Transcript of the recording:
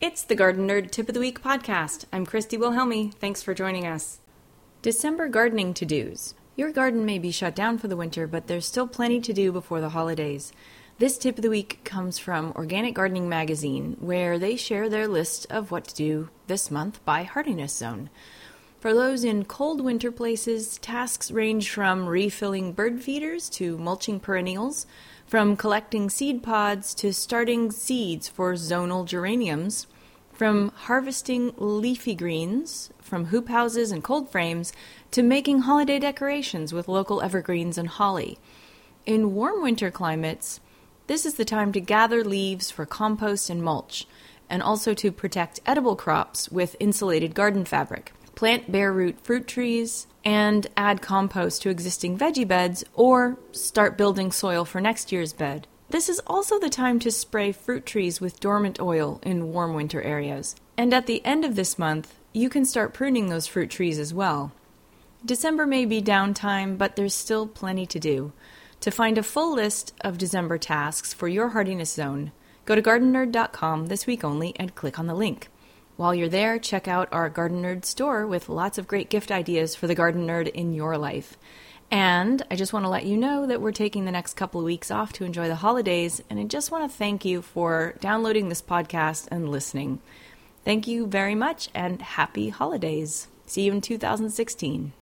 It's the Garden Nerd Tip of the Week podcast. I'm Christy Wilhelmi. Thanks for joining us. December gardening to dos. Your garden may be shut down for the winter, but there's still plenty to do before the holidays. This tip of the week comes from Organic Gardening Magazine, where they share their list of what to do this month by hardiness zone. For those in cold winter places, tasks range from refilling bird feeders to mulching perennials, from collecting seed pods to starting seeds for zonal geraniums, from harvesting leafy greens, from hoop houses and cold frames, to making holiday decorations with local evergreens and holly. In warm winter climates, this is the time to gather leaves for compost and mulch, and also to protect edible crops with insulated garden fabric. Plant bare root fruit trees and add compost to existing veggie beds or start building soil for next year's bed. This is also the time to spray fruit trees with dormant oil in warm winter areas. And at the end of this month, you can start pruning those fruit trees as well. December may be downtime, but there's still plenty to do. To find a full list of December tasks for your hardiness zone, go to gardennerd.com this week only and click on the link. While you're there, check out our Garden Nerd store with lots of great gift ideas for the garden nerd in your life. And I just want to let you know that we're taking the next couple of weeks off to enjoy the holidays, and I just want to thank you for downloading this podcast and listening. Thank you very much, and happy holidays. See you in 2016.